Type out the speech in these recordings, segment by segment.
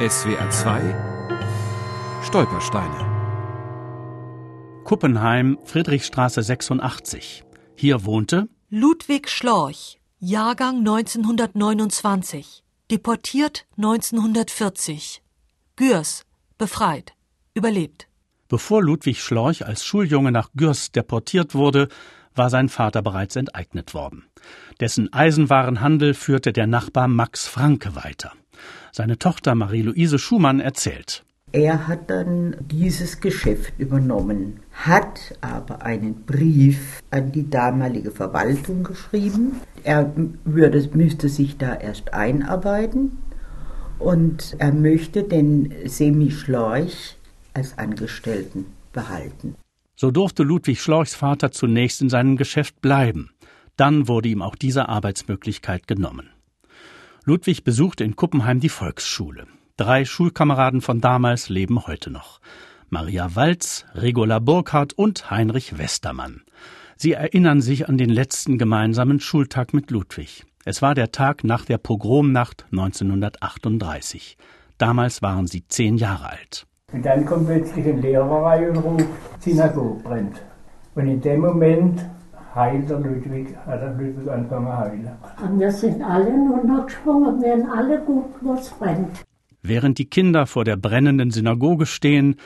SWR 2 Stolpersteine Kuppenheim, Friedrichstraße 86. Hier wohnte Ludwig Schlorch, Jahrgang 1929, deportiert 1940. Gürs, befreit, überlebt. Bevor Ludwig Schlorch als Schuljunge nach Gürs deportiert wurde, war sein Vater bereits enteignet worden. Dessen Eisenwarenhandel führte der Nachbar Max Franke weiter. Seine Tochter Marie-Louise Schumann erzählt. Er hat dann dieses Geschäft übernommen, hat aber einen Brief an die damalige Verwaltung geschrieben. Er würde, müsste sich da erst einarbeiten und er möchte den Semi Schlorch als Angestellten behalten. So durfte Ludwig Schlorchs Vater zunächst in seinem Geschäft bleiben. Dann wurde ihm auch diese Arbeitsmöglichkeit genommen. Ludwig besuchte in Kuppenheim die Volksschule. Drei Schulkameraden von damals leben heute noch. Maria Walz, Regula Burkhardt und Heinrich Westermann. Sie erinnern sich an den letzten gemeinsamen Schultag mit Ludwig. Es war der Tag nach der Pogromnacht 1938. Damals waren sie zehn Jahre alt. Und dann kommt plötzlich ein Lehrer rein und ruft, Synagoge brennt. Und in dem Moment heilt der Ludwig, hat der Ludwig angefangen zu heilen. Und wir sind alle nur noch gesprungen, wir haben alle gut, wo es brennt. Während die Kinder vor der brennenden Synagoge stehen,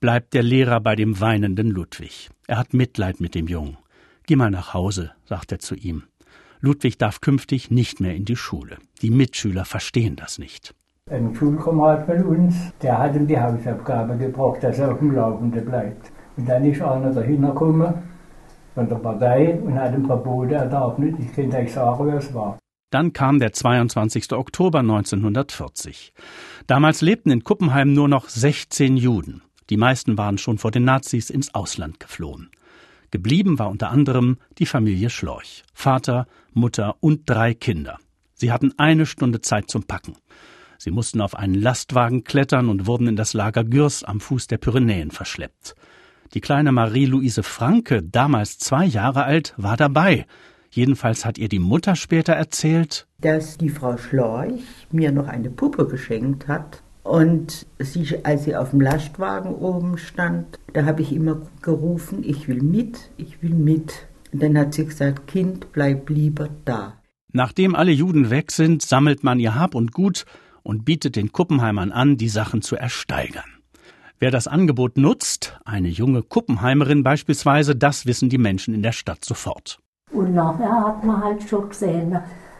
bleibt der Lehrer bei dem weinenden Ludwig. Er hat Mitleid mit dem Jungen. Geh mal nach Hause, sagt er zu ihm. Ludwig darf künftig nicht mehr in die Schule. Die Mitschüler verstehen das nicht. Ein Schulkamerad von uns, der hat ihm die Hausaufgabe gebracht, dass er auf dem Laufenden bleibt. Und dann ist einer dahinter gekommen von der Partei und hat ihm verboten, er darf nicht. Ich könnte euch sagen, wer es war. Dann kam der 22. Oktober 1940. Damals lebten in Kuppenheim nur noch 16 Juden. Die meisten waren schon vor den Nazis ins Ausland geflohen. Geblieben war unter anderem die Familie Schlorch. Vater, Mutter und drei Kinder. Sie hatten eine Stunde Zeit zum Packen. Sie mussten auf einen Lastwagen klettern und wurden in das Lager Gürs am Fuß der Pyrenäen verschleppt. Die kleine Marie-Louise Franke, damals zwei Jahre alt, war dabei. Jedenfalls hat ihr die Mutter später erzählt, dass die Frau Schlorch mir noch eine Puppe geschenkt hat. Und sie, als sie auf dem Lastwagen oben stand, da habe ich immer gerufen, ich will mit, ich will mit. Und dann hat sie gesagt, Kind, bleib lieber da. Nachdem alle Juden weg sind, sammelt man ihr Hab und Gut und bietet den Kuppenheimern an, die Sachen zu ersteigern. Wer das Angebot nutzt, eine junge Kuppenheimerin beispielsweise, das wissen die Menschen in der Stadt sofort. Und nachher hat man halt schon gesehen,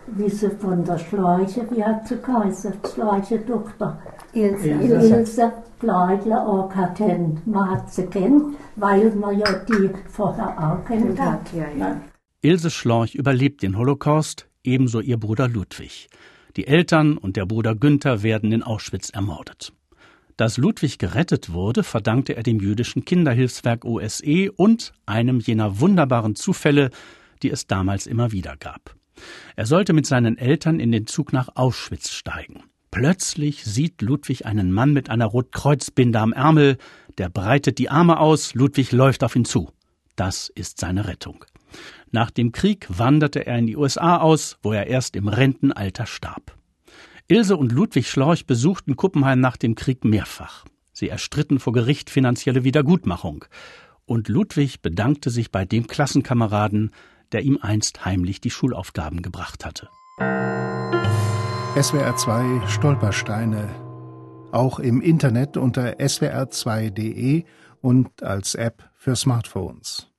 wie sie von der Schleiche, wie hat sie geheißen, Schleiche Tochter. Ilse. Ilse, Ilse Kleidler auch kennt. Man hat sie kennt, weil man ja die vorher auch kennt hat. Ja, ja. Ilse Schlorch überlebt den Holocaust, ebenso ihr Bruder Ludwig. Die Eltern und der Bruder Günther werden in Auschwitz ermordet. Dass Ludwig gerettet wurde, verdankte er dem jüdischen Kinderhilfswerk OSE und einem jener wunderbaren Zufälle, die es damals immer wieder gab. Er sollte mit seinen Eltern in den Zug nach Auschwitz steigen. Plötzlich sieht Ludwig einen Mann mit einer Rotkreuzbinde am Ärmel, der breitet die Arme aus, Ludwig läuft auf ihn zu. Das ist seine Rettung. Nach dem Krieg wanderte er in die USA aus, wo er erst im Rentenalter starb. Ilse und Ludwig Schlorch besuchten Kuppenheim nach dem Krieg mehrfach. Sie erstritten vor Gericht finanzielle Wiedergutmachung. Und Ludwig bedankte sich bei dem Klassenkameraden, der ihm einst heimlich die Schulaufgaben gebracht hatte. SWR 2 Stolpersteine. Auch im Internet unter swr2.de und als App für Smartphones.